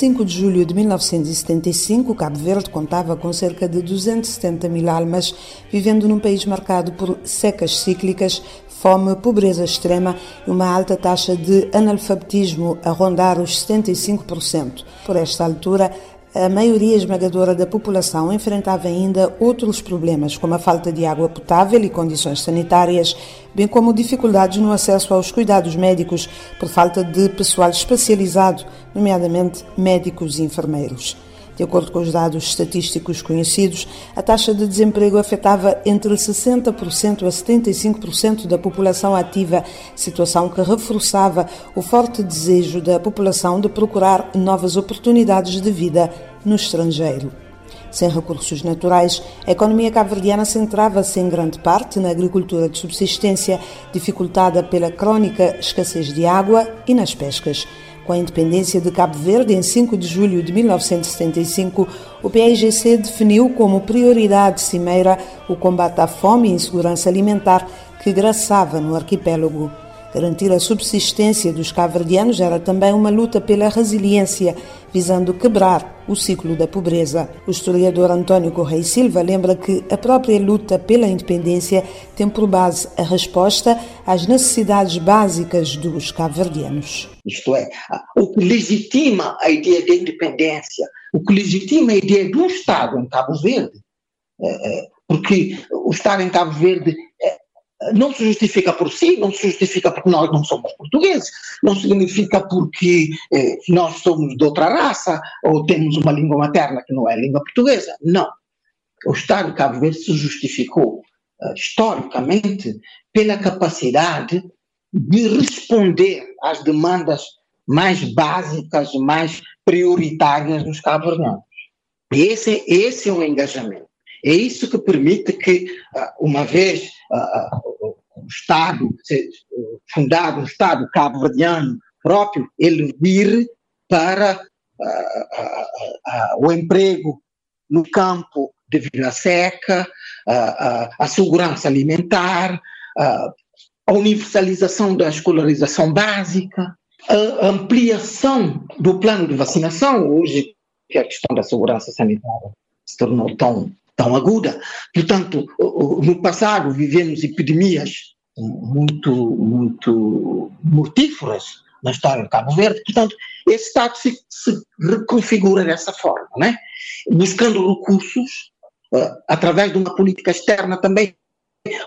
A 5 de julho de 1975, Cabo Verde contava com cerca de 270 mil almas, vivendo num país marcado por secas cíclicas, fome, pobreza extrema e uma alta taxa de analfabetismo a rondar os 75%. Por esta altura, a maioria esmagadora da população enfrentava ainda outros problemas, como a falta de água potável e condições sanitárias, bem como dificuldades no acesso aos cuidados médicos por falta de pessoal especializado, nomeadamente médicos e enfermeiros. De acordo com os dados estatísticos conhecidos, a taxa de desemprego afetava entre 60% a 75% da população ativa, situação que reforçava o forte desejo da população de procurar novas oportunidades de vida no estrangeiro. Sem recursos naturais, a economia cabo-verdiana centrava-se em grande parte na agricultura de subsistência, dificultada pela crónica escassez de água e nas pescas. Com a independência de Cabo Verde, em 5 de julho de 1975, o PAIGC definiu como prioridade cimeira o combate à fome e insegurança alimentar que graçava no arquipélago. Garantir a subsistência dos cabo-verdianos era também uma luta pela resiliência, visando quebrar o ciclo da pobreza. O historiador António Correia Silva lembra que a própria luta pela independência tem por base a resposta às necessidades básicas dos cabo-verdianos. Isto é, o que legitima a ideia de independência, o que legitima a ideia de um Estado em Cabo Verde, é, é, porque o Estado em Cabo Verde não se justifica por si, não se justifica porque nós não somos portugueses, não significa porque eh, nós somos de outra raça ou temos uma língua materna que não é a língua portuguesa. Não. O Estado de Cabo Verde se justificou uh, historicamente pela capacidade de responder às demandas mais básicas, mais prioritárias dos cabo-verdianos. Esse, esse é o engajamento. É isso que permite que, ah, uma vez o Estado, fundado um Estado cabo-verdiano próprio, ele vir para o emprego no campo devido à seca, a segurança alimentar, a universalização da escolarização básica, a ampliação do plano de vacinação, hoje que a questão da segurança sanitária se tornou tão tão aguda. Portanto, no passado vivemos epidemias muito, muito mortíferas na história de Cabo Verde, portanto, esse Estado se, se reconfigura dessa forma, né? buscando recursos uh, através de uma política externa também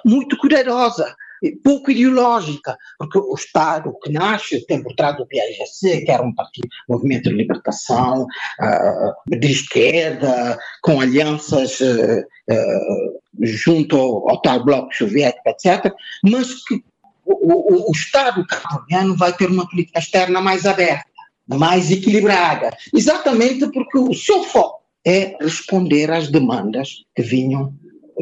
muito cuidadosa, pouco ideológica, porque o Estado que nasce tem por trás do PAGC, que era um partido, movimento de libertação, uh, de esquerda, com alianças uh, uh, junto ao, ao, tal bloco soviético, etc., mas que o, o, o Estado cabo vai ter uma política externa mais aberta, mais equilibrada, exatamente porque o seu foco é responder às demandas que vinham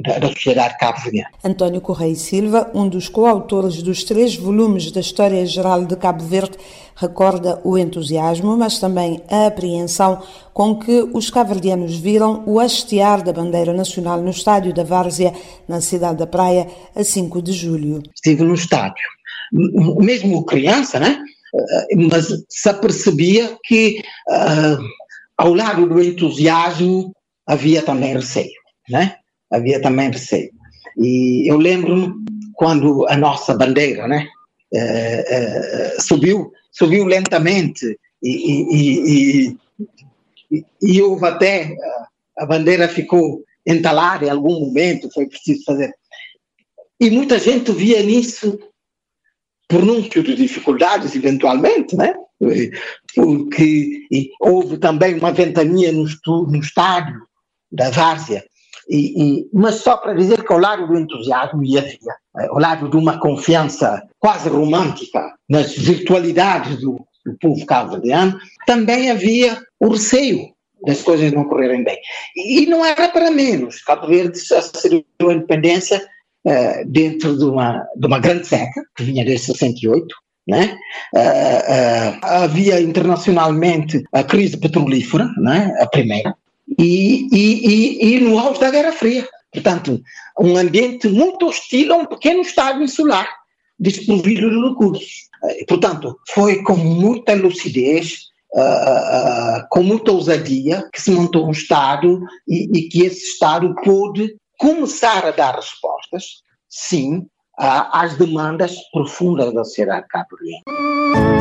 da, da sociedade cabo-verdiana. António Correia Silva, um dos coautores dos três volumes da História Geral de Cabo Verde, recorda o entusiasmo, mas também a apreensão com que os cabo-verdianos viram o hastear da bandeira nacional no estádio da Várzea, na cidade da Praia, a 5 de julho. Estive no estádio, mesmo criança, né? Eh, mas se apercebia que uh, ao lado do entusiasmo havia também receio, né? Havia também receio. E eu lembro-me quando a nossa bandeira né, uh, uh, subiu, subiu lentamente e, e, e, e, houve até, a bandeira ficou entalada em algum momento, foi preciso fazer. E muita gente via nisso pronúncio de dificuldades, eventualmente, né? porque houve também uma ventania no, no estádio da Várzea, e, e, mas só para dizer que ao lado do entusiasmo e havia, eh, ao lado de uma confiança quase romântica nas virtualidades do, do povo cabo-verdiano, também havia o receio das coisas não correrem bem. E, não era para menos. Cabo Verde aceriu a independência uh, dentro de uma, de uma grande seca, que vinha desde 68, né? Uh, uh, havia internacionalmente a crise petrolífera, né? a primeira, e, e, e, e no auge da Guerra Fria. Portanto, um ambiente muito hostil a um pequeno Estado insular, desprovido de recursos. Portanto, foi com muita lucidez uh, com muita ousadia que se montou um Estado e, e que esse Estado pôde começar a dar respostas, sim, às demandas profundas da sociedade cabo-verdiana.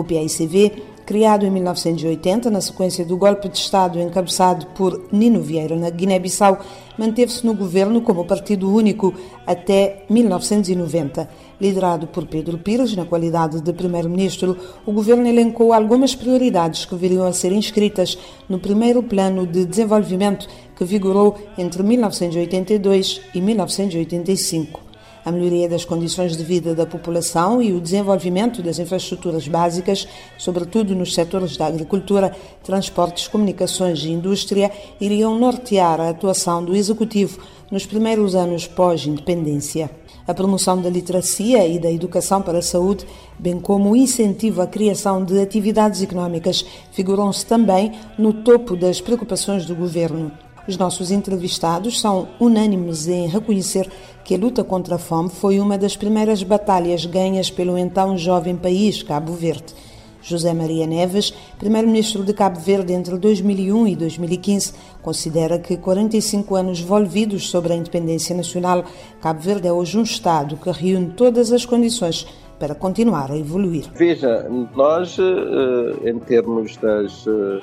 O PICV criado em 1980 na sequência do golpe de Estado encabeçado por Nino Vieira na Guiné-Bissau, manteve-se no governo como partido único até 1990. Liderado por Pedro Pires, na qualidade de primeiro-ministro, o governo elencou algumas prioridades que viriam a ser inscritas no primeiro plano de desenvolvimento que vigorou entre 1982 e 1985 a melhoria das condições de vida da população e o desenvolvimento das infraestruturas básicas, sobretudo nos setores da agricultura, transportes, comunicações e indústria, iriam nortear a atuação do Executivo nos primeiros anos pós-independência. A promoção da literacia e da educação para a saúde, bem como o incentivo à criação de atividades económicas, figuram-se também no topo das preocupações do governo. Os nossos entrevistados são unânimes em reconhecer que a luta contra a fome foi uma das primeiras batalhas ganhas pelo então jovem país, Cabo Verde. José Maria Neves, primeiro-ministro de Cabo Verde entre 2001 e 2015, considera que 45 anos volvidos sobre a independência nacional, Cabo Verde é hoje um Estado que reúne todas as condições para continuar a evoluir. Veja, nós, eh, em termos das, eh,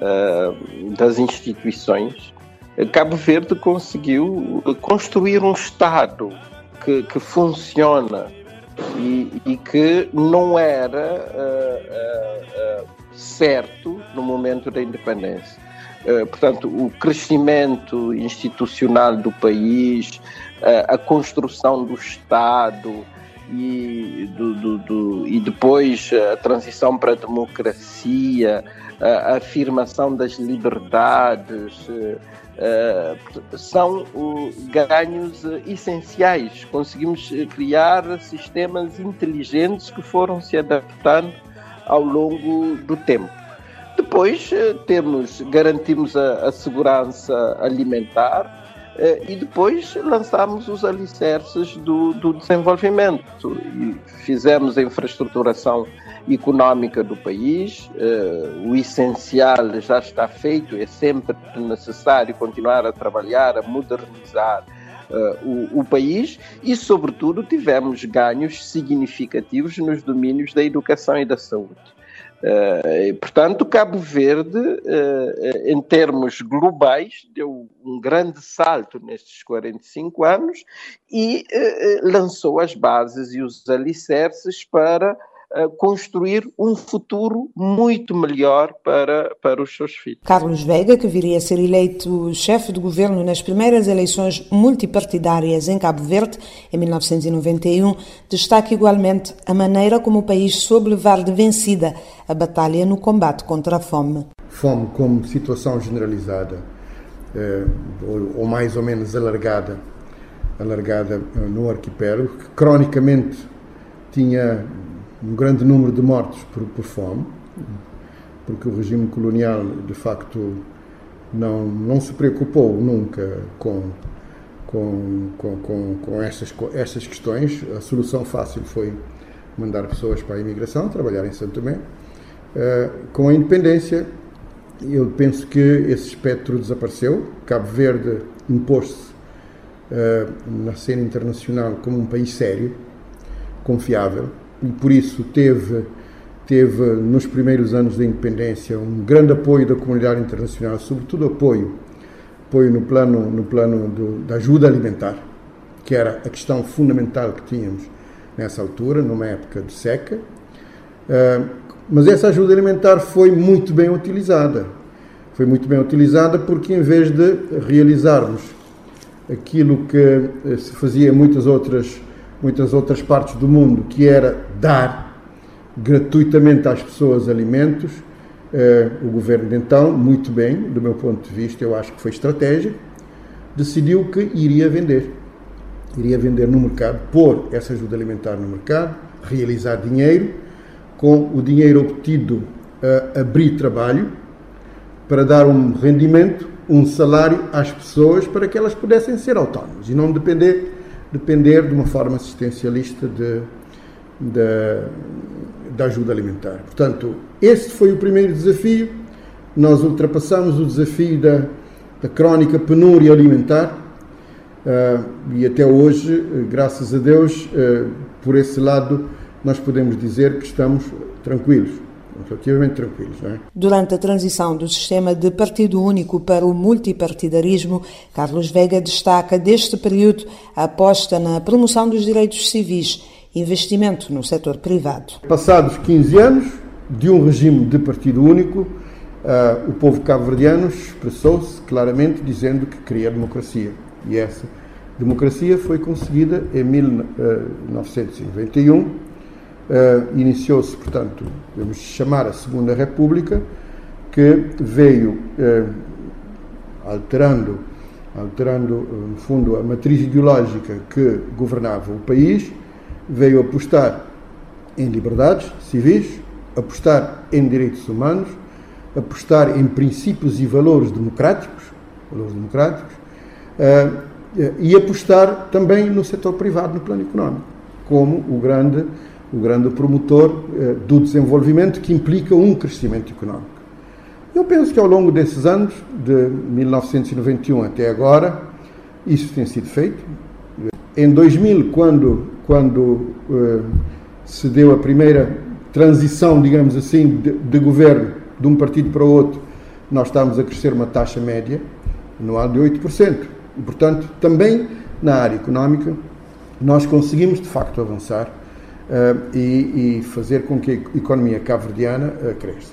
eh, das instituições, Cabo Verde conseguiu construir um Estado que, que funciona e, e, que não era uh, uh, uh, certo no momento da independência. portanto, o crescimento institucional do país, a construção do Estado e, do, do, do, e depois a transição para a democracia, a afirmação das liberdades, Uh, são uh, ganhos essenciais. Conseguimos criar sistemas inteligentes que foram se adaptando ao longo do tempo. Depois temos, garantimos a, a segurança alimentar e depois lançamos os alicerces do, do desenvolvimento e fizemos a infraestruturação económica do país. Uh, o essencial já está feito, é sempre necessário continuar a trabalhar, a modernizar uh, o, o, país e, sobretudo, tivemos ganhos significativos nos domínios da educação e da saúde. Uh, portanto, Cabo Verde, em termos globais, deu um grande salto nestes 45 anos e lançou as bases e os alicerces para construir um futuro muito melhor para, para os seus filhos. Carlos Veiga, que viria a ser eleito chefe de governo nas primeiras eleições multipartidárias em Cabo Verde, em 1991, destaca igualmente a maneira como o país soube levar de vencida a batalha no combate contra a fome. Fome como situação generalizada, eh, ou mais ou menos alargada, alargada eh, no arquipélago, que cronicamente tinha um grande número de mortos por, por fome, porque o regime colonial, de facto, não, não se preocupou nunca com, com, com, com, com estas, com estas questões. A solução fácil foi mandar pessoas para a imigração, trabalhar em Santo Tomé. Uh, com a independência, eu penso que esse espectro desapareceu. Cabo Verde impôs-se uh, na cena internacional como um país sério, confiável, e por isso teve, teve nos primeiros anos da independência um grande apoio da comunidade internacional, sobretudo apoio, apoio no plano, no plano do, da ajuda alimentar, que era a questão fundamental que tínhamos nessa altura, numa época de seca. Uh, mas essa ajuda alimentar foi muito bem utilizada. Foi muito bem utilizada porque, em vez de realizarmos aquilo que eh, se fazia em muitas outras muitas outras partes do mundo, que era dar gratuitamente às pessoas alimentos. Uh, o governo então, muito bem, do meu ponto de vista, eu acho que foi estratégia, decidiu que iria vender. Iria vender no mercado, pôr essa ajuda alimentar no mercado, realizar dinheiro, com o dinheiro obtido uh, abrir trabalho para dar um rendimento, um salário às pessoas para que elas pudessem ser autónomas e não depender depender de uma forma assistencialista de, de, de ajuda alimentar. Portanto, este foi o primeiro desafio. Nós ultrapassamos o desafio da, da crónica penúria alimentar uh, e até hoje, graças a Deus, uh, por esse lado, nós podemos dizer que estamos tranquilos relativamente tranquilos. É? Durante a transição do sistema de partido único para o multipartidarismo, Carlos Vega destaca deste período a aposta na promoção dos direitos civis, investimento no setor privado. Passados 15 anos de um regime de partido único, uh, o povo cabo-verdiano expressou-se claramente dizendo que queria democracia. E essa democracia foi conseguida em 1991 Uh, Iniciou-se, portanto, vamos chamar a Segunda República, que veio uh, alterando, alterando, no fundo, a matriz ideológica que governava o país, veio apostar em liberdades civis, apostar em direitos humanos, apostar em princípios e valores democráticos, valores democráticos, e apostar também no setor privado, no plano económico, como o grande o grande promotor eh, do desenvolvimento que implica um crescimento económico. Eu penso que ao longo desses anos, de 1991 até agora, isso tem sido feito. Em 2000, quando, quando eh, se deu a primeira transição, digamos assim, de, de, governo de um partido para o outro, nós estávamos a crescer uma taxa média anual de 8%. E, portanto, também na área económica, nós conseguimos de facto avançar uh, e, e, fazer com que a economia cabo-verdiana uh, cresça.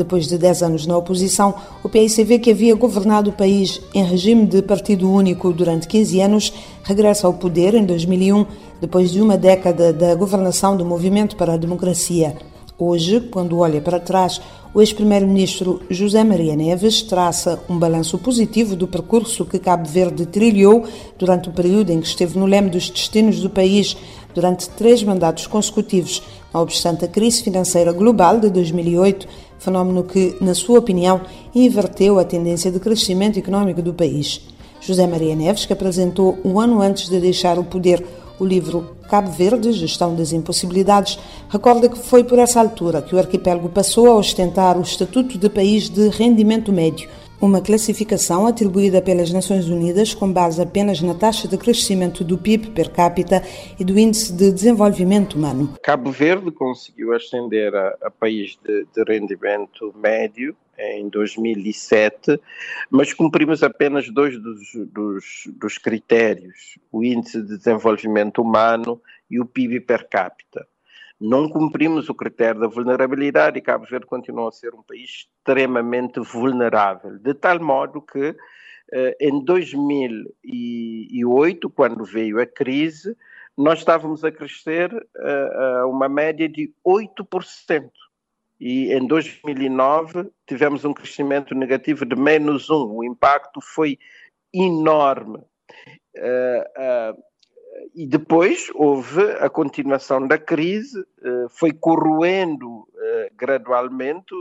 Depois de 10 anos na oposição, o PICV, que havia governado o país em regime de partido único durante 15 anos, regressa ao poder em 2001, depois de uma década da governação do Movimento para a Democracia. Hoje, quando olha para trás, o ex-primeiro-ministro José Maria Neves traça um balanço positivo do percurso que Cabo Verde trilhou durante o período em que esteve no leme dos destinos do país durante três mandatos consecutivos, não obstante a crise financeira global de 2008, fenómeno que, na sua opinião, inverteu a tendência de crescimento econômico do país. José Maria Neves, que apresentou um ano antes de deixar o poder o livro Cabo Verde, Gestão das Impossibilidades, recorda que foi por essa altura que o arquipélago passou a ostentar o estatuto de país de rendimento médio, uma classificação atribuída pelas Nações Unidas com base apenas na taxa de crescimento do PIB per capita e do índice de desenvolvimento humano. Cabo Verde conseguiu ascender a, a país de, de rendimento médio em 2007, mas cumprimos apenas dois dos, dos, dos critérios, o Índice de Desenvolvimento Humano e o PIB per capita. Não cumprimos o critério da vulnerabilidade e Cabo Verde continua a ser um país extremamente vulnerável, de tal modo que eh, em 2008, quando veio a crise, nós estávamos a crescer eh, a uma média de 8% e em 2009 tivemos um crescimento negativo de menos um. O impacto foi enorme. Uh, e depois houve a continuação da crise, uh, foi corroendo gradualmente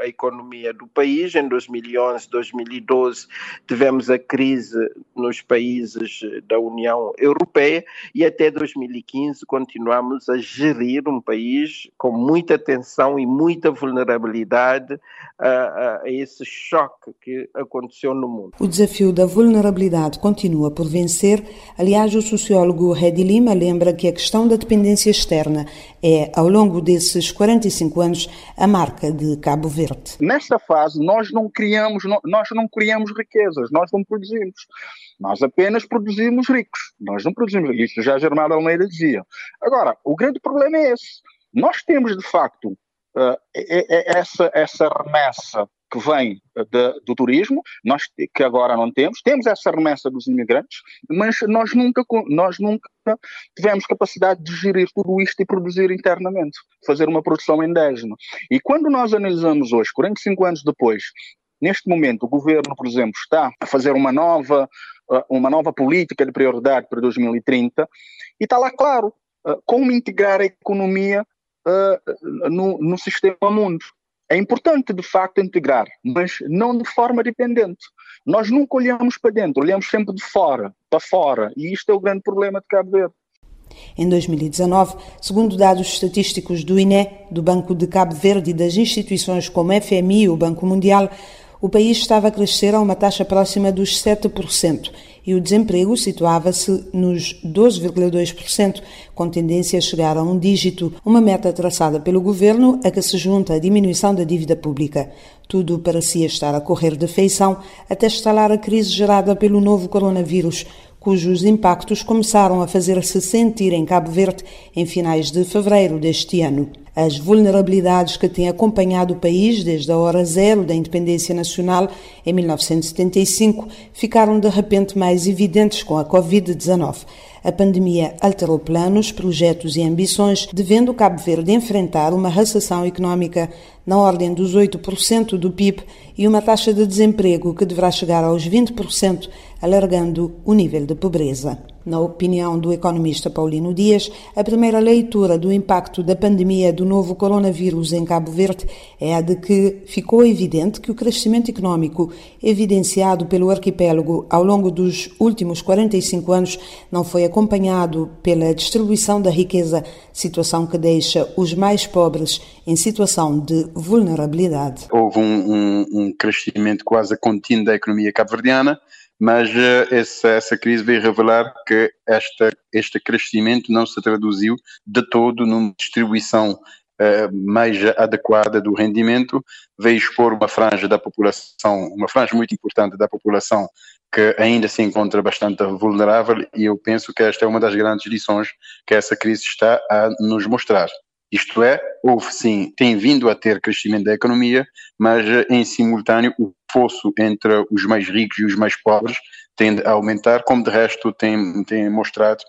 a economia do país. Em 2011, 2012 tivemos a crise nos países da União Europeia e até 2015 continuamos a gerir um país com muita tensão e muita vulnerabilidade a, a esse choque que aconteceu no mundo. O desafio da vulnerabilidade continua por vencer. Aliás, o sociólogo Redi Lima lembra que a questão da dependência externa é, ao longo desses 45 anos, a marca de Cabo Verde. Nesta fase, nós não criamos, nós não criamos riquezas, nós não produzimos. Nós apenas produzimos ricos. Nós não produzimos Isso já Germano Almeida dizia. Agora, o grande problema é esse. Nós temos, de facto, uh, essa, essa remessa que vem eh, de, do turismo, nós que agora não temos, temos essa remessa dos imigrantes, mas nós nunca, nós nunca tivemos capacidade de gerir tudo isto e produzir internamente, fazer uma produção endógena. E quando nós analisamos hoje, 45 anos depois, neste momento o governo, por exemplo, está a fazer uma nova, eh, uma nova política de prioridade para 2030 e está lá claro eh, como integrar a economia no, no sistema mundo É importante, de facto, integrar, mas não de forma dependente. Nós nunca olhamos para dentro, olhamos sempre de fora, para fora, e isto é o grande problema de Cabo Verde. Em 2019, segundo dados estatísticos do INE, do Banco de Cabo Verde e das instituições como FMI e o Banco Mundial, o país estava a crescer a uma taxa próxima dos 7% e o desemprego situava-se nos 12,2%, com tendência a chegar a um dígito, uma meta traçada pelo governo a que se junta a diminuição da dívida pública. Tudo parecia estar a correr de feição até estalar a crise gerada pelo novo coronavírus, cujos impactos começaram a fazer-se sentir em Cabo Verde em finais de fevereiro deste ano. As vulnerabilidades que têm acompanhado o país desde a hora zero da independência nacional em 1975 ficaram de repente mais evidentes com a Covid-19. A pandemia alterou planos, projetos e ambições, devendo Cabo Verde enfrentar uma recessão económica na ordem dos 8% do PIB e uma taxa de desemprego que deverá chegar aos 20%, alargando o nível de pobreza. Na opinião do economista Paulino Dias, a primeira leitura do impacto da pandemia do novo coronavírus em Cabo Verde é a de que ficou evidente que o crescimento económico evidenciado pelo arquipélago ao longo dos últimos 45 anos não foi acompanhado pela distribuição da riqueza, situação que deixa os mais pobres em situação de vulnerabilidade. Houve um, um, um crescimento quase contínuo da economia cabo-verdiana mas uh, essa, essa crise veio revelar que esta, este crescimento não se traduziu de todo numa distribuição uh, mais adequada do rendimento, veio expor uma franja da população, uma franja muito importante da população que ainda se encontra bastante vulnerável e eu penso que esta é uma das grandes lições que essa crise está a nos mostrar. Isto é, houve sim, tem vindo a ter crescimento da economia, mas em simultâneo o fosso entre os mais ricos e os mais pobres tende a aumentar, como de resto tem, tem mostrado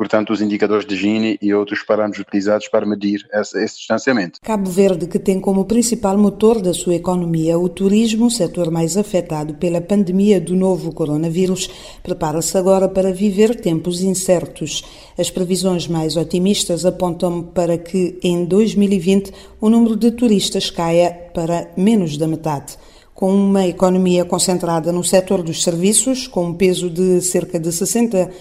portanto, os indicadores de Gini e outros parâmetros utilizados para medir esse, esse, distanciamento. Cabo Verde, que tem como principal motor da sua economia o turismo, setor mais afetado pela pandemia do novo coronavírus, prepara-se agora para viver tempos incertos. As previsões mais otimistas apontam para que em 2020 o número de turistas caia para menos da metade com uma economia concentrada no setor dos serviços, com um peso de cerca de 60%,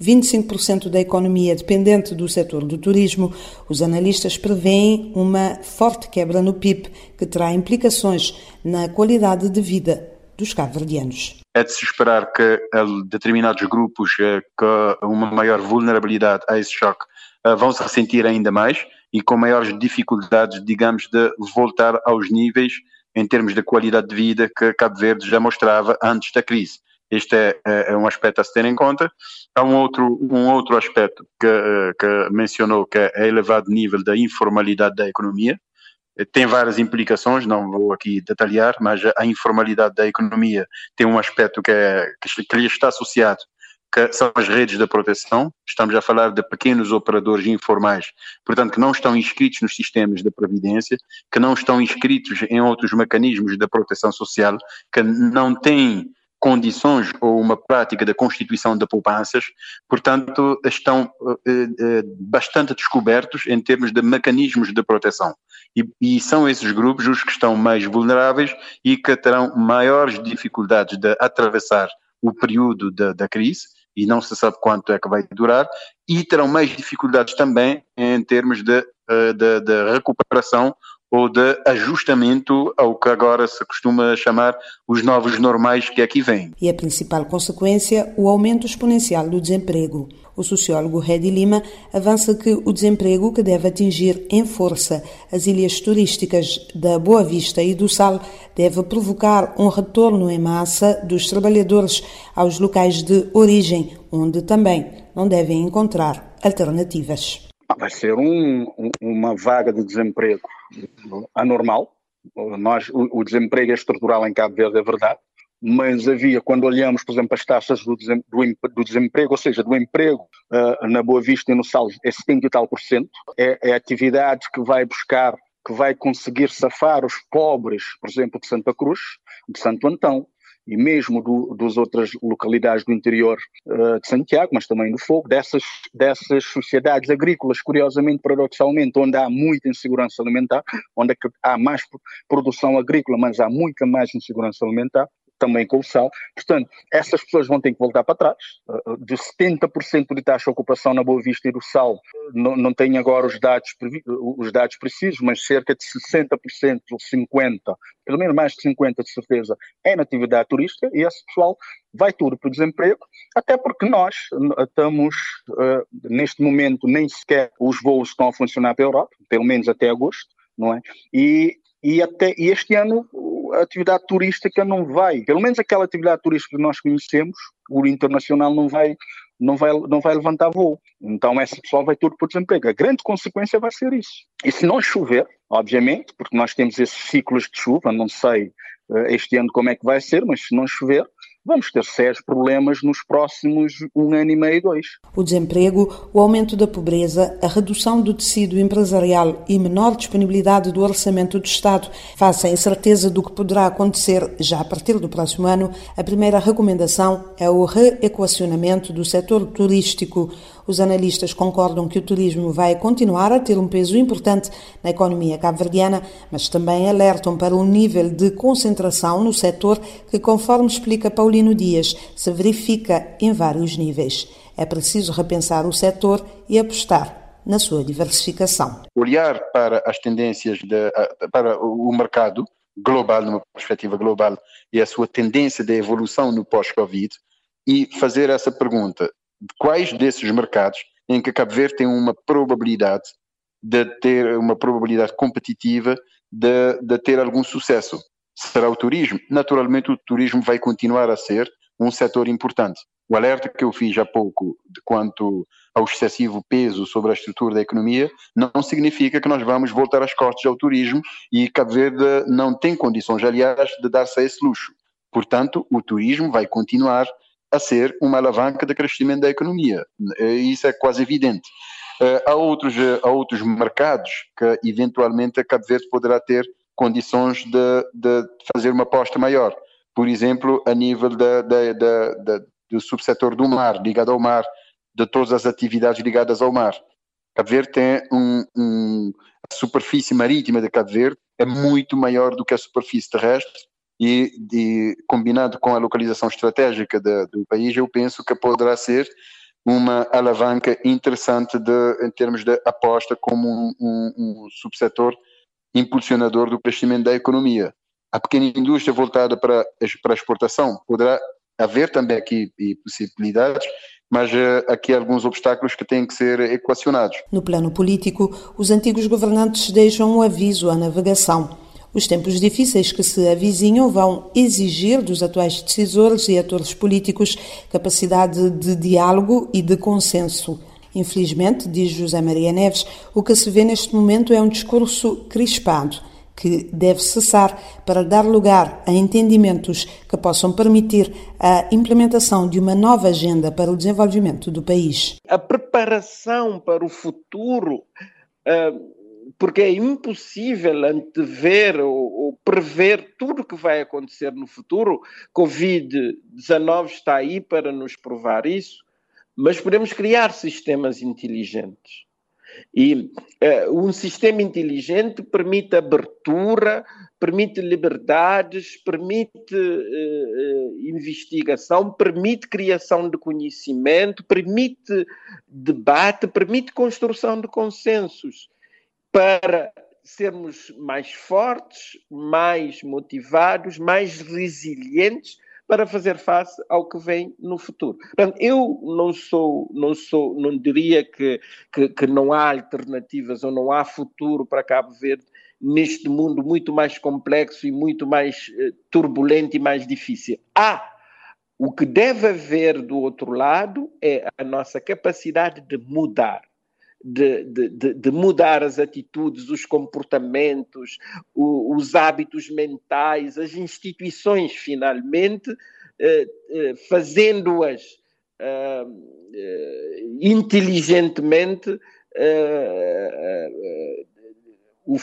25% da economia dependente do setor do turismo, os analistas preveem uma forte quebra no PIB, que terá implicações na qualidade de vida dos cabo-verdianos. É de se esperar que determinados grupos eh, com uma maior vulnerabilidade a esse choque eh, vão se ressentir ainda mais e com maiores dificuldades, digamos, de voltar aos níveis em termos de qualidade de vida que Cabo Verde já mostrava antes da crise. Este é, é, é um aspecto a se ter em conta. Há um outro, um outro aspecto que, que mencionou, que é elevado nível da informalidade da economia. Tem várias implicações, não vou aqui detalhar, mas a informalidade da economia tem um aspecto que, é, que lhe está associado que são as redes da proteção. Estamos a falar de pequenos operadores informais, portanto, que não estão inscritos nos sistemas de previdência, que não estão inscritos em outros mecanismos da proteção social, que não têm condições ou uma prática da constituição de poupanças, portanto, estão eh, eh, bastante descobertos em termos de mecanismos de proteção. E, e, são esses grupos os que estão mais vulneráveis e que terão maiores dificuldades de atravessar o período da, da crise e não se sabe quanto é que vai durar, e terão mais dificuldades também em termos de, eh, de, de recuperação ou de ajustamento ao que agora se costuma chamar os novos normais que aqui vêm. E a principal consequência, o aumento exponencial do desemprego. O sociólogo Redi Lima avança que o desemprego que deve atingir em força as ilhas turísticas da Boa Vista e do Sal deve provocar um retorno em massa dos trabalhadores aos locais de origem, onde também não devem encontrar alternativas. Vai ser um, uma vaga de desemprego anormal. Nós, o, o, desemprego é estrutural em Cabo Verde, é verdade, mas havia, quando olhamos, por exemplo, as taxas do, do desemprego, ou seja, do emprego uh, na Boa Vista e no Sal, é 70 e tal por cento, é, é atividade que vai buscar, que vai conseguir safar os pobres, por exemplo, de Santa Cruz, de Santo Antão, e mesmo do, das outras localidades do interior uh, de Santiago, mas também do Fogo, dessas, dessas sociedades agrícolas, curiosamente, paradoxalmente, onde há muita insegurança alimentar, onde há mais produção agrícola, mas há muita mais insegurança alimentar, também com o sal. Portanto, essas pessoas vão ter que voltar para trás. Eh, de 70% de taxa de ocupação na Boa Vista e do Sal, não, não tenho agora os dados, os dados precisos, mas cerca de 60% ou 50%, pelo menos mais de 50% de certeza, é na atividade turística e esse pessoal vai tudo para o desemprego, até porque nós estamos, uh, neste momento, nem sequer os voos estão a funcionar para a Europa, pelo menos até agosto, não é? E, e, até, e este ano a atividade turística não vai, pelo menos aquela atividade turística que nós conhecemos, o internacional não vai, não vai, não vai levantar voo. Então essa pessoa vai tudo o desemprego. A grande consequência vai ser isso. E se não chover, obviamente, porque nós temos esses ciclos de chuva, não sei eh, este ano como é que vai ser, mas se não chover, vamos ter sérios problemas nos próximos um ano e meio, dois. O desemprego, o aumento da pobreza, a redução do tecido empresarial e menor disponibilidade do orçamento do Estado face à incerteza do que poderá acontecer já a partir do próximo ano, a primeira recomendação é o reequacionamento do setor turístico. Os analistas concordam que o turismo vai continuar a ter um peso importante na economia cabo-verdiana, mas também alertam para um nível de concentração no setor que, conforme explica Paulino Dias, se verifica em vários níveis. É preciso repensar o setor e apostar na sua diversificação. Olhar para as tendências, de, para o mercado global, numa perspectiva global, e a sua tendência de evolução no pós-Covid, e fazer essa pergunta: quais desses mercados em que Cabo Verde tem uma probabilidade de ter uma probabilidade competitiva de, de ter algum sucesso. Será o turismo? Naturalmente, o turismo vai continuar a ser um setor importante. O alerta que eu fiz há pouco de quanto ao excessivo peso sobre a estrutura da economia não significa que nós vamos voltar às costas ao turismo e Cabo Verde não tem condições, aliás, de dar-se a esse luxo. Portanto, o turismo vai continuar a ser uma alavanca de crescimento da economia. Isso é quase evidente. Eh, há outros, eh, há outros mercados que eventualmente a Cabo Verde poderá ter condições de, de fazer uma aposta maior. Por exemplo, a nível da, da, da, do subsetor do mar, ligado ao mar, de todas as atividades ligadas ao mar. Cabo Verde tem um, um, a superfície marítima de Cabo Verde é muito maior do que a superfície terrestre e, combinado com a localização estratégica de, do país, eu penso que poderá ser uma alavanca interessante de, em termos de aposta como um, um, um subsetor impulsionador do crescimento da economia. A pequena indústria voltada para, para a exportação poderá haver também aqui possibilidades, mas uh, aqui há alguns obstáculos que têm que ser equacionados. No plano político, os antigos governantes deixam um aviso à navegação. Os tempos difíceis que se avizinham vão exigir dos atuais decisores e atores políticos capacidade de diálogo e de consenso. Infelizmente, diz José Maria Neves, o que se vê neste momento é um discurso crispado que deve cessar para dar lugar a entendimentos que possam permitir a implementação de uma nova agenda para o desenvolvimento do país. A preparação para o futuro uh porque é impossível antever ou, ou prever tudo o que vai acontecer no futuro. Covid-19 está aí para nos provar isso, mas podemos criar sistemas inteligentes. E uh, um sistema inteligente permite abertura, permite liberdades, permite uh, investigação, permite criação de conhecimento, permite debate, permite construção de consensos para sermos mais fortes, mais motivados, mais resilientes para fazer face ao que vem no futuro. Portanto, eu não sou, não sou, não diria que, que, que não há alternativas ou não há futuro para Cabo Verde neste mundo muito mais complexo e muito mais eh, turbulento e mais difícil. Há. O que deve haver do outro lado é a nossa capacidade de mudar de, de, de, mudar as atitudes, os comportamentos, o, os hábitos mentais, as instituições, finalmente, eh, eh, fazendo-as eh, eh inteligentemente eh, eh, o,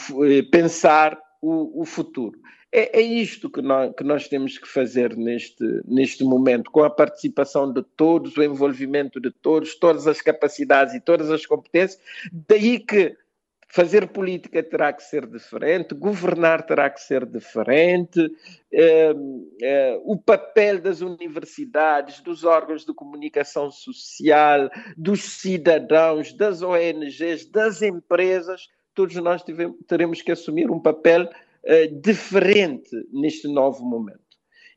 pensar o, o, futuro. É, é isto que nós, que nós temos que fazer neste, neste momento, com a participação de todos, o envolvimento de todos, todas as capacidades e todas as competências. Daí que fazer política terá que ser diferente, governar terá que ser diferente, eh, eh, o papel das universidades, dos órgãos de comunicação social, dos cidadãos, das ONGs, das empresas, todos nós tivemos, teremos que assumir um papel eh, diferente neste novo momento.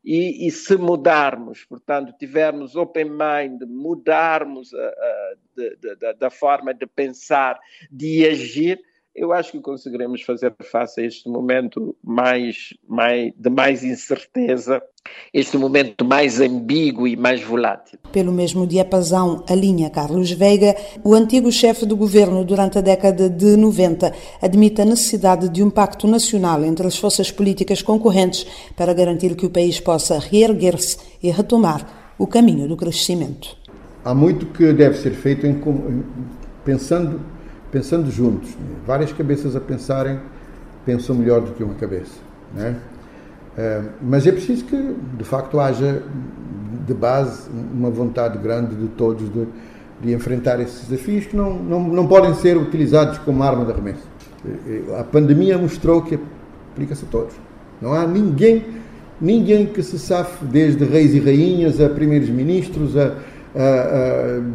E, e, se mudarmos, portanto, tivermos open mind, mudarmos a, da forma de pensar, de agir, eu acho que conseguiremos fazer face a este momento mais, mais, de mais incerteza, este momento mais ambíguo e mais volátil. Pelo mesmo diapasão, a linha Carlos Veiga, o antigo chefe do governo durante a década de 90, admite a necessidade de um pacto nacional entre as forças políticas concorrentes para garantir que o país possa reerguer-se e retomar o caminho do crescimento. Há muito que deve ser feito em, pensando pensando juntos. Várias cabeças a pensarem pensam melhor do que uma cabeça. Né? mas é preciso que, de facto, haja de base uma vontade grande de todos de, de enfrentar esses desafios que não, não, não podem ser utilizados como arma de arremesso. A pandemia mostrou que aplica-se a todos. Não há ninguém, ninguém que se safe, desde reis e rainhas a primeiros ministros, a,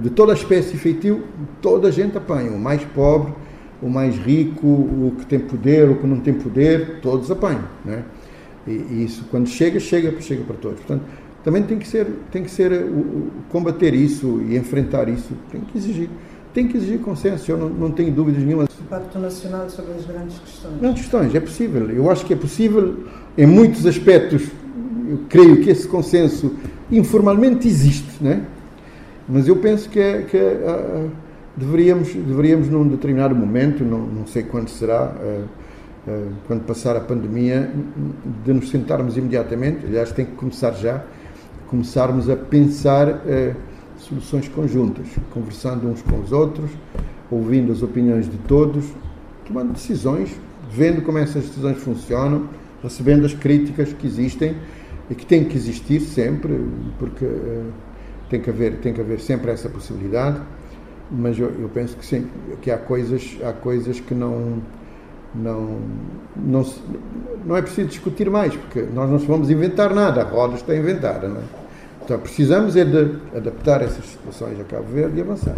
de toda a espécie feitio, toda a gente apanha. O mais pobre, o mais rico, o que tem poder, o que não tem poder, todos apanham. Né? E, e isso, quando chega, chega, chega para todos. Portanto, também tem que ser, tem que ser combater isso e enfrentar isso, tem que exigir. Tem que exigir consenso, eu não, não tenho dúvidas nenhuma. O Pacto Nacional sobre as grandes questões. Grandes questões, é possível. Eu acho que é possível, em muitos aspectos, eu creio que esse consenso informalmente existe, né? Mas eu penso que, é, que é, deveríamos, deveríamos, num determinado momento, não, não sei quando será, uh, quando passar a pandemia, de nos sentarmos imediatamente, aliás, tem que começar já, começarmos a pensar soluções conjuntas, conversando uns com os outros, ouvindo as opiniões de todos, tomando decisões, vendo como essas decisões funcionam, recebendo as críticas que existem e que têm que existir sempre, porque tem que haver, tem que haver sempre essa possibilidade, mas eu, eu penso que sim, que há coisas, há coisas que não, não, não, não é preciso discutir mais, porque nós não vamos inventar nada, a roda está inventada. Não é? Então precisamos é de adaptar essas situações a Cabo Verde e avançar.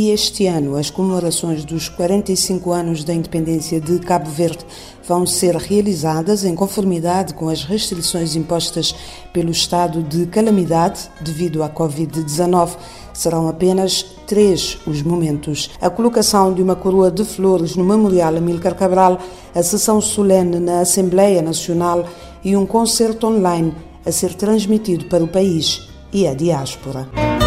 E este ano, as comemorações dos 45 anos da independência de Cabo Verde vão ser realizadas em conformidade com as restrições impostas pelo estado de calamidade devido à Covid-19. Serão apenas três os momentos: a colocação de uma coroa de flores no Memorial Amílcar Cabral, a sessão solene na Assembleia Nacional e um concerto online a ser transmitido para o país e a diáspora.